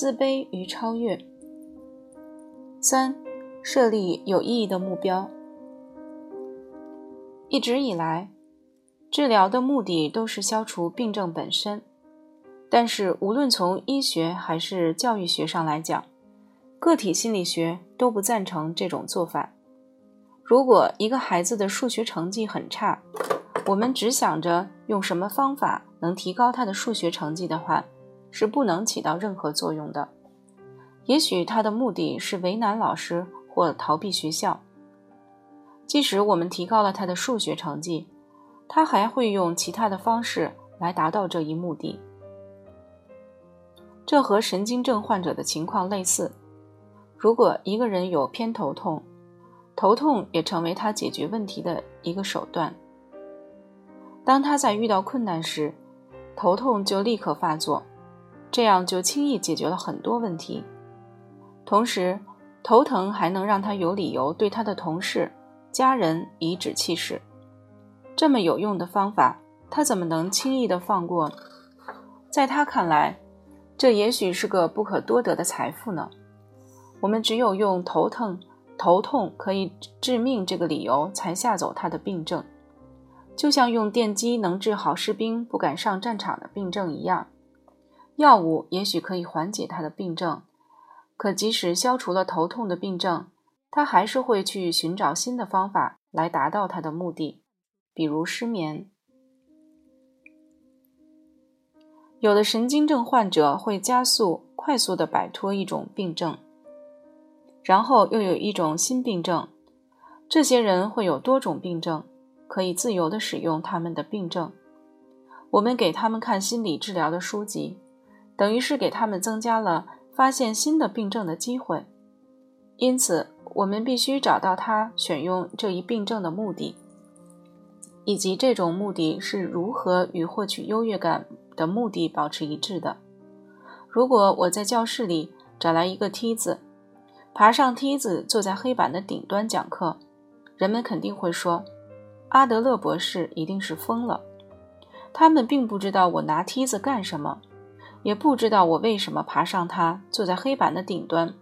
自卑与超越。三、设立有意义的目标。一直以来，治疗的目的都是消除病症本身，但是无论从医学还是教育学上来讲，个体心理学都不赞成这种做法。如果一个孩子的数学成绩很差，我们只想着用什么方法能提高他的数学成绩的话，是不能起到任何作用的。也许他的目的是为难老师或逃避学校。即使我们提高了他的数学成绩，他还会用其他的方式来达到这一目的。这和神经症患者的情况类似。如果一个人有偏头痛，头痛也成为他解决问题的一个手段。当他在遇到困难时，头痛就立刻发作，这样就轻易解决了很多问题。同时，头疼还能让他有理由对他的同事。家人颐指气使，这么有用的方法，他怎么能轻易的放过？在他看来，这也许是个不可多得的财富呢。我们只有用头疼、头痛可以致命这个理由，才吓走他的病症，就像用电击能治好士兵不敢上战场的病症一样。药物也许可以缓解他的病症，可即使消除了头痛的病症。他还是会去寻找新的方法来达到他的目的，比如失眠。有的神经症患者会加速、快速地摆脱一种病症，然后又有一种新病症。这些人会有多种病症，可以自由地使用他们的病症。我们给他们看心理治疗的书籍，等于是给他们增加了发现新的病症的机会。因此。我们必须找到他选用这一病症的目的，以及这种目的是如何与获取优越感的目的保持一致的。如果我在教室里找来一个梯子，爬上梯子，坐在黑板的顶端讲课，人们肯定会说：“阿德勒博士一定是疯了。”他们并不知道我拿梯子干什么，也不知道我为什么爬上它，坐在黑板的顶端，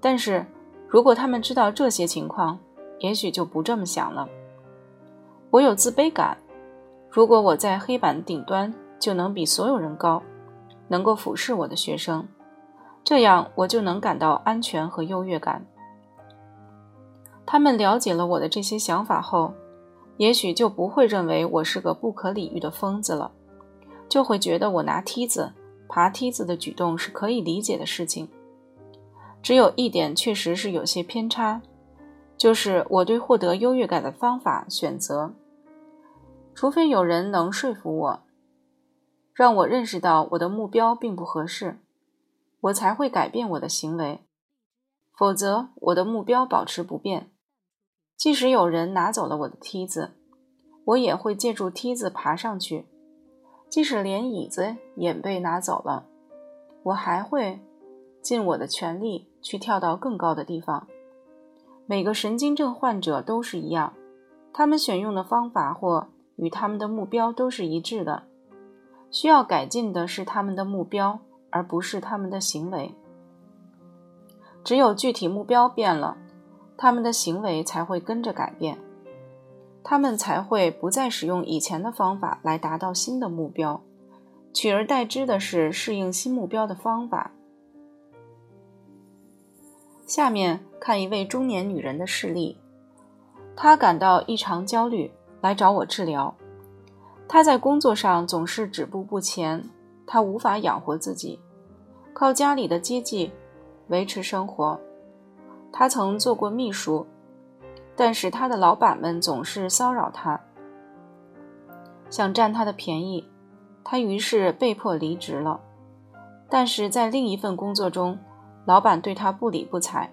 但是。如果他们知道这些情况，也许就不这么想了。我有自卑感。如果我在黑板顶端就能比所有人高，能够俯视我的学生，这样我就能感到安全和优越感。他们了解了我的这些想法后，也许就不会认为我是个不可理喻的疯子了，就会觉得我拿梯子、爬梯子的举动是可以理解的事情。只有一点确实是有些偏差，就是我对获得优越感的方法选择。除非有人能说服我，让我认识到我的目标并不合适，我才会改变我的行为。否则，我的目标保持不变。即使有人拿走了我的梯子，我也会借助梯子爬上去。即使连椅子也被拿走了，我还会尽我的全力。去跳到更高的地方。每个神经症患者都是一样，他们选用的方法或与他们的目标都是一致的。需要改进的是他们的目标，而不是他们的行为。只有具体目标变了，他们的行为才会跟着改变，他们才会不再使用以前的方法来达到新的目标，取而代之的是适应新目标的方法。下面看一位中年女人的事例，她感到异常焦虑，来找我治疗。她在工作上总是止步不前，她无法养活自己，靠家里的接济维持生活。他曾做过秘书，但是他的老板们总是骚扰他，想占他的便宜，他于是被迫离职了。但是在另一份工作中，老板对他不理不睬，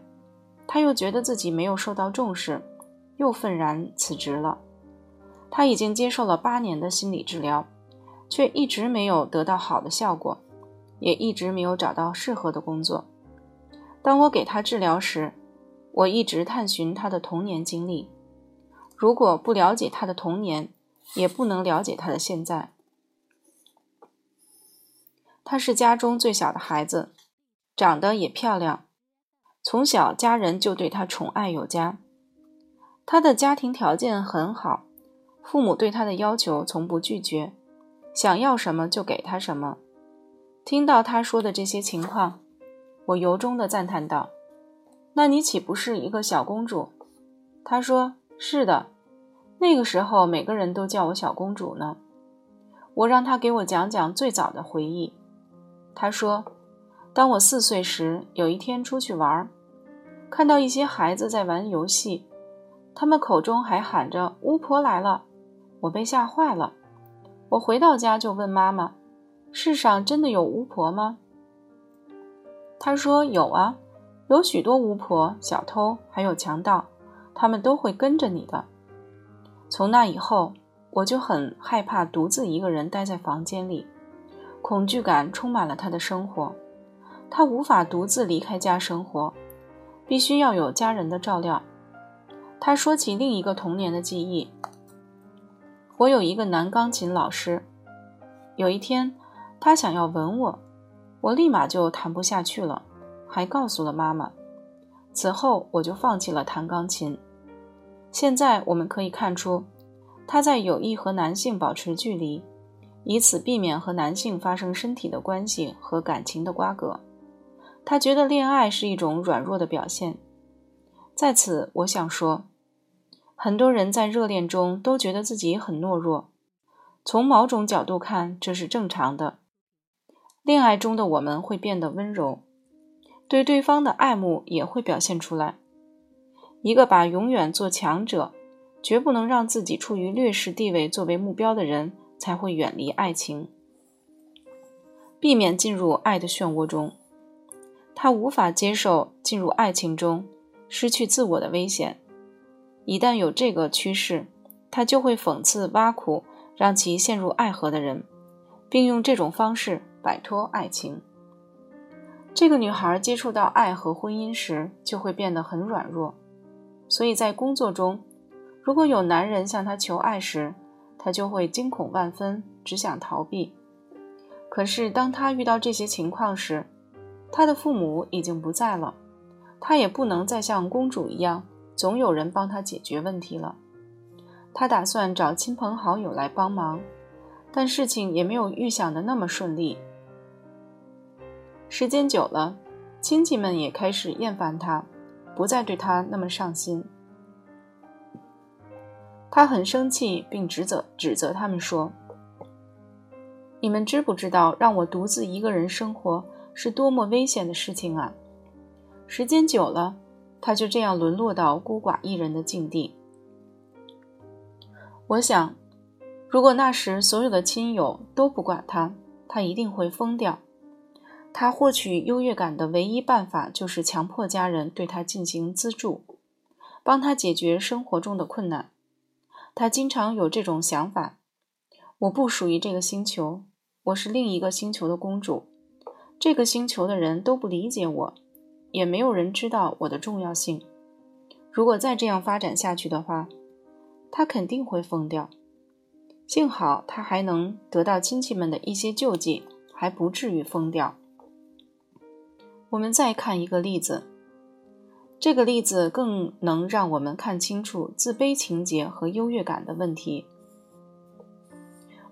他又觉得自己没有受到重视，又愤然辞职了。他已经接受了八年的心理治疗，却一直没有得到好的效果，也一直没有找到适合的工作。当我给他治疗时，我一直探寻他的童年经历。如果不了解他的童年，也不能了解他的现在。他是家中最小的孩子，长得也漂亮，从小家人就对他宠爱有加。他的家庭条件很好，父母对他的要求从不拒绝，想要什么就给他什么。听到他说的这些情况，我由衷的赞叹道：“那你岂不是一个小公主？”她说：“是的，那个时候每个人都叫我小公主呢。”我让她给我讲讲最早的回忆。她说：“当我四岁时，有一天出去玩，看到一些孩子在玩游戏。”他们口中还喊着“巫婆来了”，我被吓坏了。我回到家就问妈妈：“世上真的有巫婆吗？”她说：“有啊，有许多巫婆、小偷，还有强盗，他们都会跟着你的。”从那以后，我就很害怕独自一个人待在房间里，恐惧感充满了他的生活。他无法独自离开家生活，必须要有家人的照料。他说起另一个童年的记忆。我有一个男钢琴老师，有一天他想要吻我，我立马就弹不下去了，还告诉了妈妈。此后我就放弃了弹钢琴。现在我们可以看出，他在有意和男性保持距离，以此避免和男性发生身体的关系和感情的瓜葛。他觉得恋爱是一种软弱的表现。在此，我想说，很多人在热恋中都觉得自己很懦弱。从某种角度看，这是正常的。恋爱中的我们会变得温柔，对对方的爱慕也会表现出来。一个把永远做强者，绝不能让自己处于劣势地位作为目标的人，才会远离爱情，避免进入爱的漩涡中。他无法接受进入爱情中。失去自我的危险，一旦有这个趋势，他就会讽刺挖苦让其陷入爱河的人，并用这种方式摆脱爱情。这个女孩接触到爱和婚姻时，就会变得很软弱，所以在工作中，如果有男人向她求爱时，她就会惊恐万分，只想逃避。可是当她遇到这些情况时，她的父母已经不在了。她也不能再像公主一样，总有人帮她解决问题了。她打算找亲朋好友来帮忙，但事情也没有预想的那么顺利。时间久了，亲戚们也开始厌烦他，不再对他那么上心。他很生气，并指责指责他们说：“你们知不知道让我独自一个人生活是多么危险的事情啊？”时间久了，他就这样沦落到孤寡一人的境地。我想，如果那时所有的亲友都不管他，他一定会疯掉。他获取优越感的唯一办法就是强迫家人对他进行资助，帮他解决生活中的困难。他经常有这种想法：我不属于这个星球，我是另一个星球的公主。这个星球的人都不理解我。也没有人知道我的重要性。如果再这样发展下去的话，他肯定会疯掉。幸好他还能得到亲戚们的一些救济，还不至于疯掉。我们再看一个例子，这个例子更能让我们看清楚自卑情节和优越感的问题。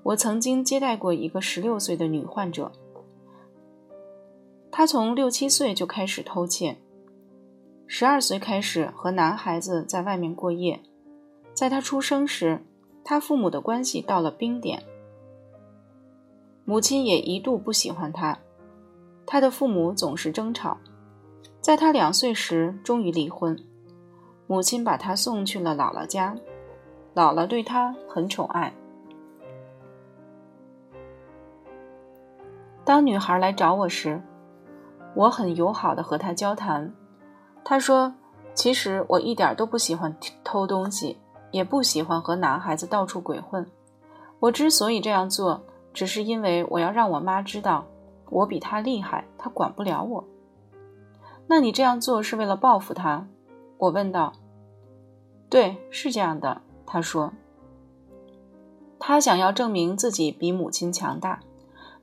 我曾经接待过一个十六岁的女患者。她从六七岁就开始偷窃，十二岁开始和男孩子在外面过夜。在她出生时，他父母的关系到了冰点，母亲也一度不喜欢他，他的父母总是争吵。在他两岁时，终于离婚，母亲把他送去了姥姥家，姥姥对他很宠爱。当女孩来找我时，我很友好的和她交谈，她说：“其实我一点都不喜欢偷东西，也不喜欢和男孩子到处鬼混。我之所以这样做，只是因为我要让我妈知道我比他厉害，他管不了我。”那你这样做是为了报复他？我问道。“对，是这样的。”他说。他想要证明自己比母亲强大，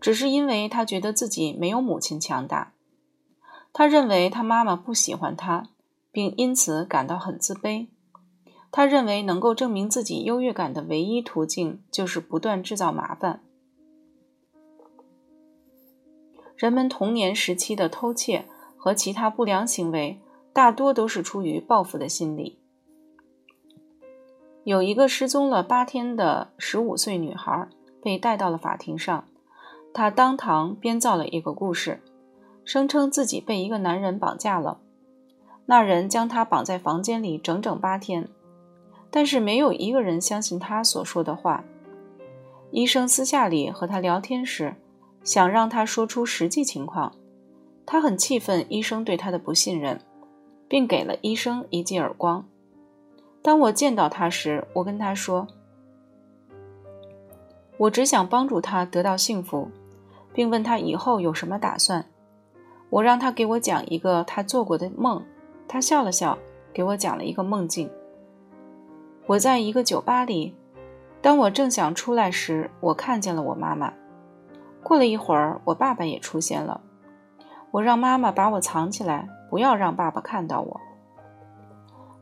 只是因为他觉得自己没有母亲强大。他认为他妈妈不喜欢他，并因此感到很自卑。他认为能够证明自己优越感的唯一途径就是不断制造麻烦。人们童年时期的偷窃和其他不良行为，大多都是出于报复的心理。有一个失踪了八天的十五岁女孩被带到了法庭上，她当堂编造了一个故事，声称自己被一个男人绑架了，那人将她绑在房间里整整八天，但是没有一个人相信她所说的话。医生私下里和她聊天时，想让他说出实际情况，他很气愤医生对他的不信任，并给了医生一记耳光。当我见到他时，我跟他说：“我只想帮助他得到幸福，并问他以后有什么打算。”我让他给我讲一个他做过的梦。他笑了笑，给我讲了一个梦境。我在一个酒吧里，当我正想出来时，我看见了我妈妈。过了一会儿，我爸爸也出现了。我让妈妈把我藏起来，不要让爸爸看到我。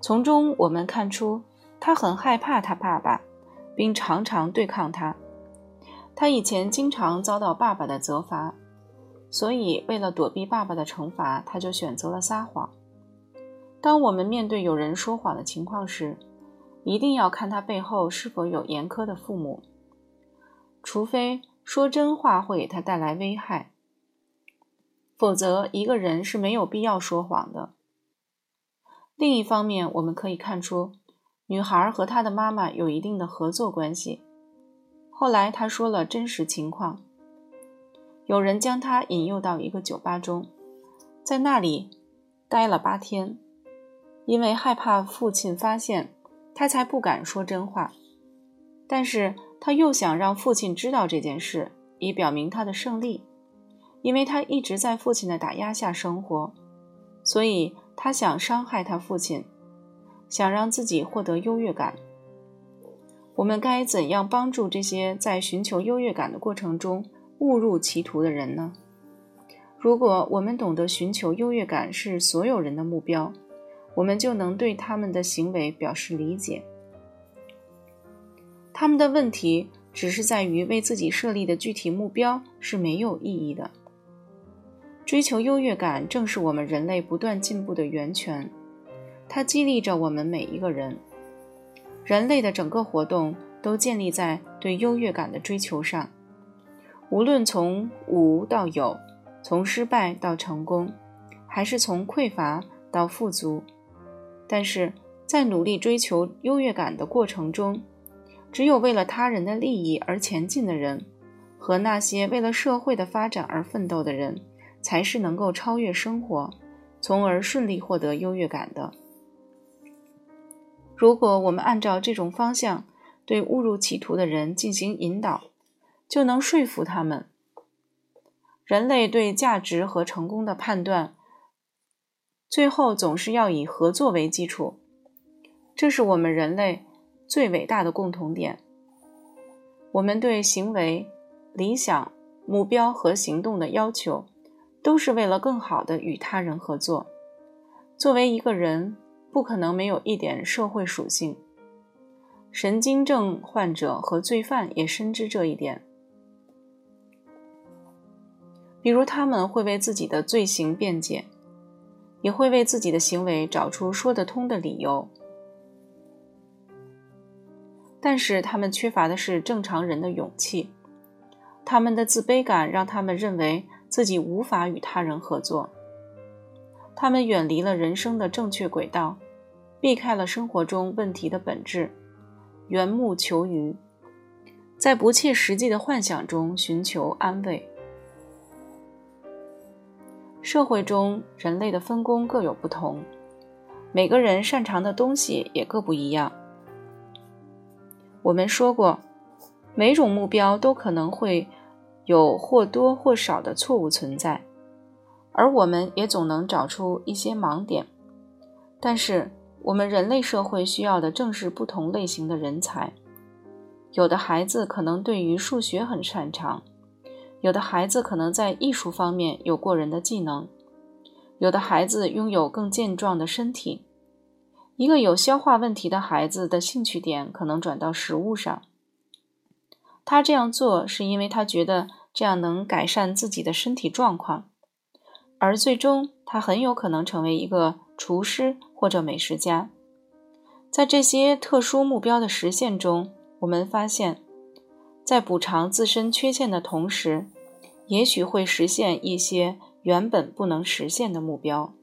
从中我们看出，他很害怕他爸爸，并常常对抗他。他以前经常遭到爸爸的责罚，所以为了躲避爸爸的惩罚，他就选择了撒谎。当我们面对有人说谎的情况时，一定要看他背后是否有严苛的父母，除非说真话会给他带来危害，否则一个人是没有必要说谎的。另一方面，我们可以看出，女孩和她的妈妈有一定的合作关系。后来，她说了真实情况：有人将她引诱到一个酒吧中，在那里待了八天。因为害怕父亲发现，她才不敢说真话。但是，他又想让父亲知道这件事，以表明他的胜利。因为他一直在父亲的打压下生活，所以。他想伤害他父亲，想让自己获得优越感。我们该怎样帮助这些在寻求优越感的过程中误入歧途的人呢？如果我们懂得寻求优越感是所有人的目标，我们就能对他们的行为表示理解。他们的问题只是在于为自己设立的具体目标是没有意义的。追求优越感正是我们人类不断进步的源泉，它激励着我们每一个人。人类的整个活动都建立在对优越感的追求上，无论从无到有，从失败到成功，还是从匮乏到富足。但是在努力追求优越感的过程中，只有为了他人的利益而前进的人，和那些为了社会的发展而奋斗的人。才是能够超越生活，从而顺利获得优越感的。如果我们按照这种方向对误入歧途的人进行引导，就能说服他们。人类对价值和成功的判断，最后总是要以合作为基础，这是我们人类最伟大的共同点。我们对行为、理想、目标和行动的要求。都是为了更好的与他人合作。作为一个人，不可能没有一点社会属性。神经症患者和罪犯也深知这一点。比如，他们会为自己的罪行辩解，也会为自己的行为找出说得通的理由。但是，他们缺乏的是正常人的勇气。他们的自卑感让他们认为。自己无法与他人合作，他们远离了人生的正确轨道，避开了生活中问题的本质，缘木求鱼，在不切实际的幻想中寻求安慰。社会中人类的分工各有不同，每个人擅长的东西也各不一样。我们说过，每种目标都可能会。有或多或少的错误存在，而我们也总能找出一些盲点。但是，我们人类社会需要的正是不同类型的人才。有的孩子可能对于数学很擅长，有的孩子可能在艺术方面有过人的技能，有的孩子拥有更健壮的身体。一个有消化问题的孩子的兴趣点可能转到食物上，他这样做是因为他觉得这样能改善自己的身体状况，而最终他很有可能成为一个厨师或者美食家。在这些特殊目标的实现中，我们发现。在补偿自身缺陷的同时，也许会实现一些原本不能实现的目标。